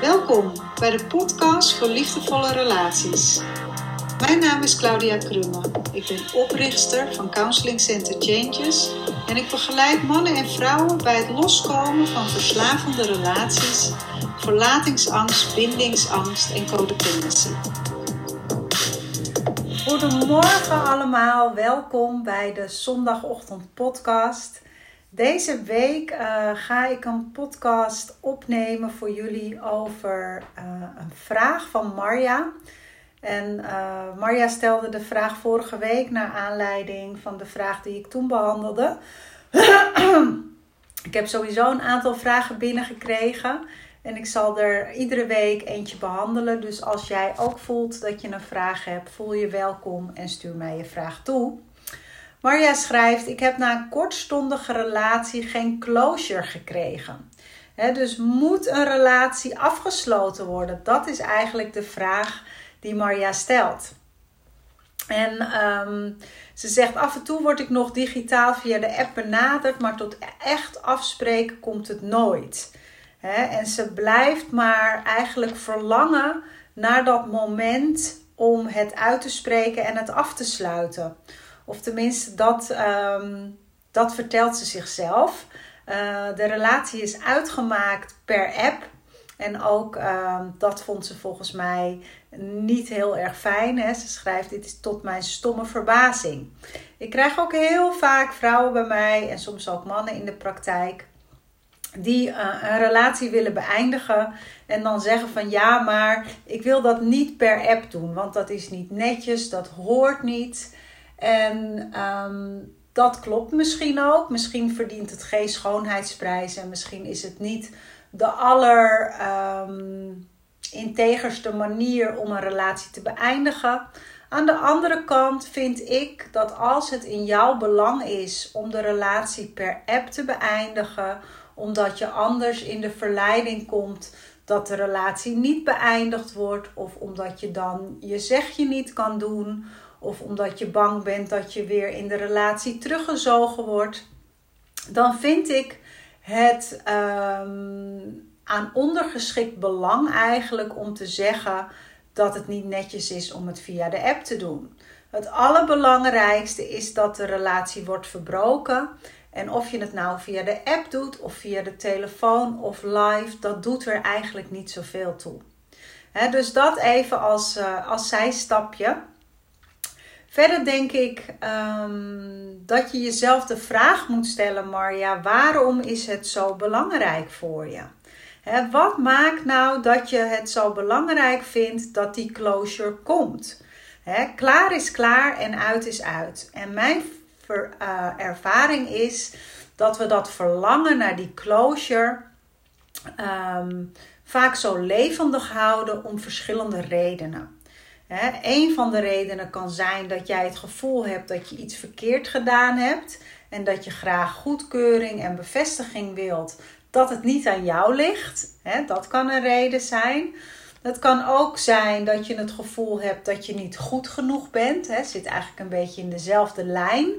Welkom bij de podcast voor liefdevolle relaties. Mijn naam is Claudia Krumme. Ik ben oprichter van Counseling Center Changes en ik begeleid mannen en vrouwen bij het loskomen van verslavende relaties, verlatingsangst, bindingsangst en codependency. Goedemorgen allemaal, welkom bij de zondagochtend podcast. Deze week uh, ga ik een podcast opnemen voor jullie over uh, een vraag van Marja. En uh, Marja stelde de vraag vorige week naar aanleiding van de vraag die ik toen behandelde. ik heb sowieso een aantal vragen binnengekregen. En ik zal er iedere week eentje behandelen. Dus als jij ook voelt dat je een vraag hebt, voel je welkom en stuur mij je vraag toe. Marja schrijft: Ik heb na een kortstondige relatie geen closure gekregen. dus moet een relatie afgesloten worden? Dat is eigenlijk de vraag die Marja stelt. En um, ze zegt: Af en toe word ik nog digitaal via de app benaderd, maar tot echt afspreken komt het nooit. en ze blijft maar eigenlijk verlangen naar dat moment om het uit te spreken en het af te sluiten. Of tenminste, dat, um, dat vertelt ze zichzelf. Uh, de relatie is uitgemaakt per app. En ook uh, dat vond ze volgens mij niet heel erg fijn. Hè? Ze schrijft: Dit is tot mijn stomme verbazing. Ik krijg ook heel vaak vrouwen bij mij en soms ook mannen in de praktijk. Die uh, een relatie willen beëindigen en dan zeggen van ja, maar ik wil dat niet per app doen, want dat is niet netjes, dat hoort niet. En um, dat klopt misschien ook. Misschien verdient het geen schoonheidsprijs en misschien is het niet de aller um, integerste manier om een relatie te beëindigen. Aan de andere kant vind ik dat als het in jouw belang is om de relatie per app te beëindigen, omdat je anders in de verleiding komt dat de relatie niet beëindigd wordt, of omdat je dan je zegje niet kan doen, of omdat je bang bent dat je weer in de relatie teruggezogen wordt, dan vind ik het um, aan ondergeschikt belang eigenlijk om te zeggen dat het niet netjes is om het via de app te doen. Het allerbelangrijkste is dat de relatie wordt verbroken. En of je het nou via de app doet of via de telefoon of live, dat doet er eigenlijk niet zoveel toe. dus dat even als, uh, als zijstapje. Verder denk ik um, dat je jezelf de vraag moet stellen, Marja, waarom is het zo belangrijk voor je? Wat maakt nou dat je het zo belangrijk vindt dat die closure komt? Klaar is klaar en uit is uit. En mijn uh, ervaring is dat we dat verlangen naar die closure um, vaak zo levendig houden om verschillende redenen. He, een van de redenen kan zijn dat jij het gevoel hebt dat je iets verkeerd gedaan hebt en dat je graag goedkeuring en bevestiging wilt dat het niet aan jou ligt. He, dat kan een reden zijn. Het kan ook zijn dat je het gevoel hebt dat je niet goed genoeg bent. He, zit eigenlijk een beetje in dezelfde lijn.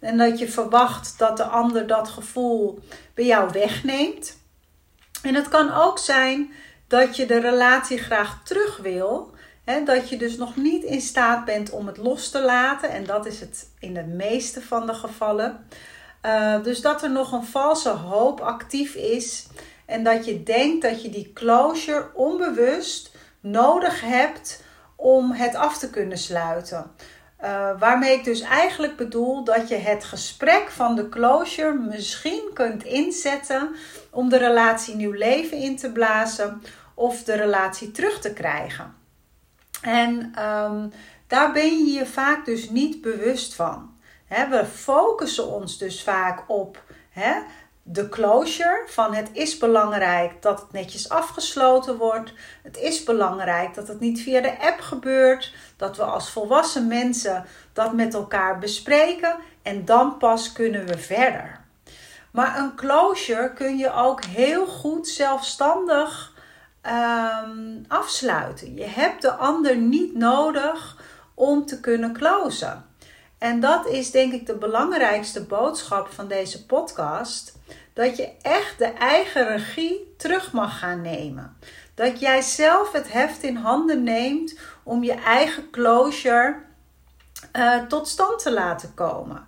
En dat je verwacht dat de ander dat gevoel bij jou wegneemt. En het kan ook zijn dat je de relatie graag terug wil dat je dus nog niet in staat bent om het los te laten. En dat is het in de meeste van de gevallen. Uh, dus dat er nog een valse hoop actief is. En dat je denkt dat je die closure onbewust nodig hebt om het af te kunnen sluiten. Uh, waarmee ik dus eigenlijk bedoel dat je het gesprek van de closure misschien kunt inzetten om de relatie nieuw leven in te blazen of de relatie terug te krijgen. En um, daar ben je je vaak dus niet bewust van. we focussen ons dus vaak op de closure van het is belangrijk dat het netjes afgesloten wordt. Het is belangrijk dat het niet via de app gebeurt. Dat we als volwassen mensen dat met elkaar bespreken en dan pas kunnen we verder. Maar een closure kun je ook heel goed zelfstandig um, afsluiten. Je hebt de ander niet nodig om te kunnen closen. En dat is denk ik de belangrijkste boodschap van deze podcast. Dat je echt de eigen regie terug mag gaan nemen. Dat jij zelf het heft in handen neemt om je eigen closure uh, tot stand te laten komen.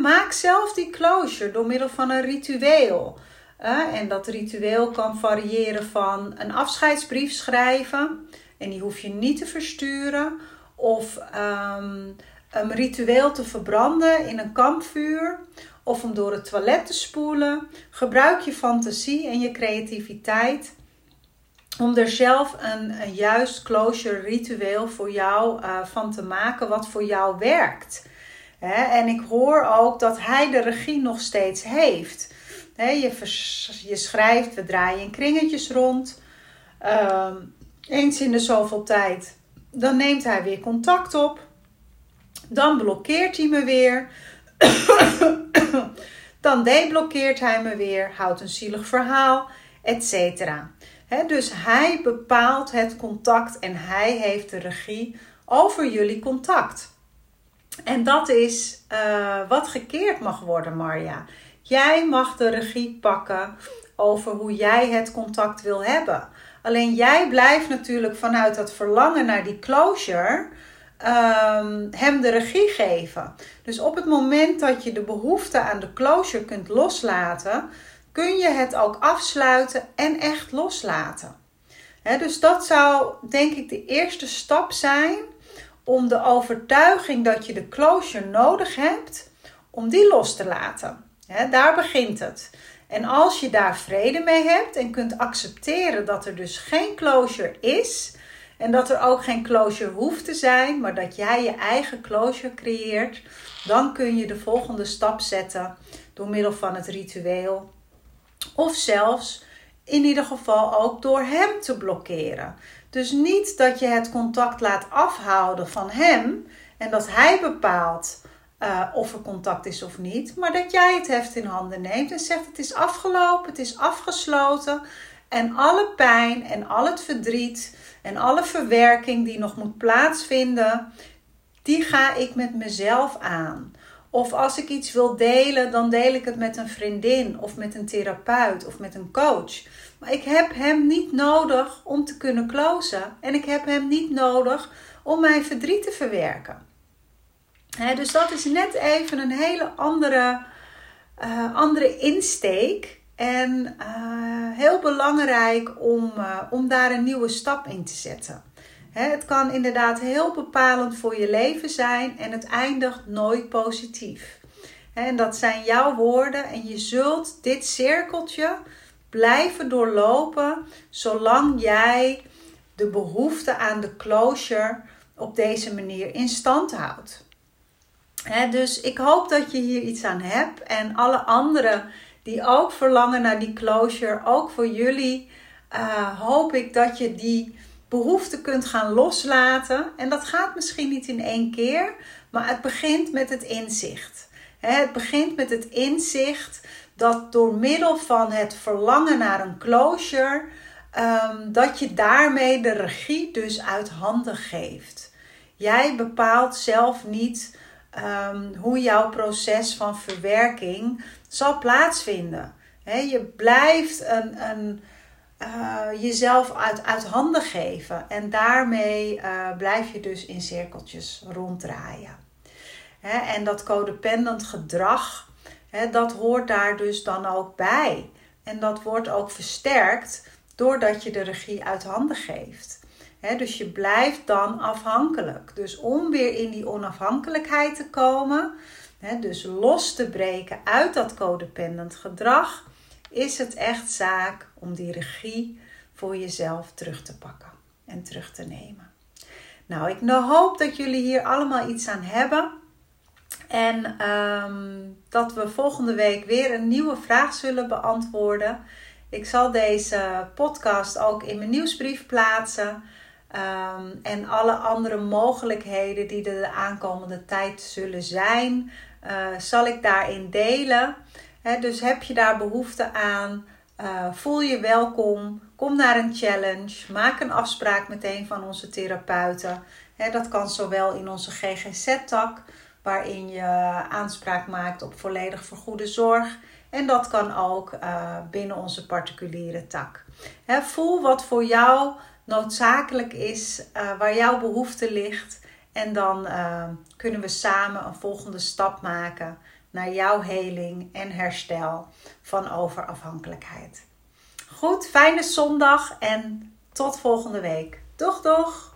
maak zelf die closure door middel van een ritueel. En dat ritueel kan variëren van een afscheidsbrief schrijven. En die hoef je niet te versturen. Of um, een ritueel te verbranden in een kampvuur. Of om door het toilet te spoelen. Gebruik je fantasie en je creativiteit om er zelf een, juist closure ritueel voor jou uh, van te maken wat voor jou werkt. en ik hoor ook dat hij de regie nog steeds heeft. Je, je, schrijft, we draaien in kringetjes rond. Uh, eens in de zoveel tijd. Dan neemt hij weer contact op. Dan blokkeert hij me weer. dan deblokkeert hij me weer. Houdt een zielig verhaal, etc dus hij bepaalt het contact en hij heeft de regie over jullie contact. En dat is uh, wat gekeerd mag worden, Marja. Jij mag de regie pakken over hoe jij het contact wil hebben. Alleen jij blijft natuurlijk vanuit dat verlangen naar die closure um, hem de regie geven. Dus op het moment dat je de behoefte aan de closure kunt loslaten, kun je het ook afsluiten en echt loslaten. dus dat zou denk ik de eerste stap zijn om de overtuiging dat je de closure nodig hebt, om die los te laten. Daar begint het. En als je daar vrede mee hebt en kunt accepteren dat er dus geen closure is en dat er ook geen closure hoeft te zijn, maar dat jij je eigen closure creëert, dan kun je de volgende stap zetten door middel van het ritueel of zelfs in ieder geval ook door hem te blokkeren. Dus niet dat je het contact laat afhouden van hem en dat hij bepaalt uh, of er contact is of niet, maar dat jij het heft in handen neemt en zegt: Het is afgelopen, het is afgesloten. En alle pijn en al het verdriet en alle verwerking die nog moet plaatsvinden, die ga ik met mezelf aan. Of als ik iets wil delen, dan deel ik het met een vriendin of met een therapeut of met een coach. Maar ik heb hem niet nodig om te kunnen closen. En ik heb hem niet nodig om mijn verdriet te verwerken. Dus dat is net even een hele andere, uh, andere insteek. En uh, heel belangrijk om, uh, om daar een nieuwe stap in te zetten. Het kan inderdaad heel bepalend voor je leven zijn en het eindigt nooit positief. En dat zijn jouw woorden en je zult dit cirkeltje blijven doorlopen zolang jij de behoefte aan de closure op deze manier in stand houdt. Dus ik hoop dat je hier iets aan hebt en alle anderen die ook verlangen naar die closure, ook voor jullie, uh, hoop ik dat je die behoefte kunt gaan loslaten. En dat gaat misschien niet in één keer, maar het begint met het inzicht. Het begint met het inzicht dat door middel van het verlangen naar een closure, um, dat je daarmee de regie dus uit handen geeft. Jij bepaalt zelf niet um, hoe jouw proces van verwerking zal plaatsvinden. je blijft een, een uh, jezelf uit, uit handen geven. En daarmee uh, blijf je dus in cirkeltjes ronddraaien. En dat codependent gedrag, dat hoort daar dus dan ook bij. En dat wordt ook versterkt doordat je de regie uit handen geeft. Dus je blijft dan afhankelijk. Dus om weer in die onafhankelijkheid te komen, dus los te breken uit dat codependent gedrag, is het echt zaak om die regie voor jezelf terug te pakken en terug te nemen. Nou, ik hoop dat jullie hier allemaal iets aan hebben. En ehm, dat we volgende week weer een nieuwe vraag zullen beantwoorden. Ik zal deze podcast ook in mijn nieuwsbrief plaatsen. Ehm, en alle andere mogelijkheden die er de aankomende tijd zullen zijn, uh, zal ik daarin delen dus heb je daar behoefte aan? Uh, voel je welkom. Kom naar een challenge. Maak een afspraak met een van onze therapeuten. dat kan zowel in onze GGZ-tak, waarin je aanspraak maakt op volledig vergoede zorg. En dat kan ook uh, binnen onze particuliere tak. voel wat voor jou noodzakelijk is, uh, waar jouw behoefte ligt. En dan uh, kunnen we samen een volgende stap maken naar jouw heling en herstel van overafhankelijkheid. Goed, fijne zondag en tot volgende week. Doeg, doeg!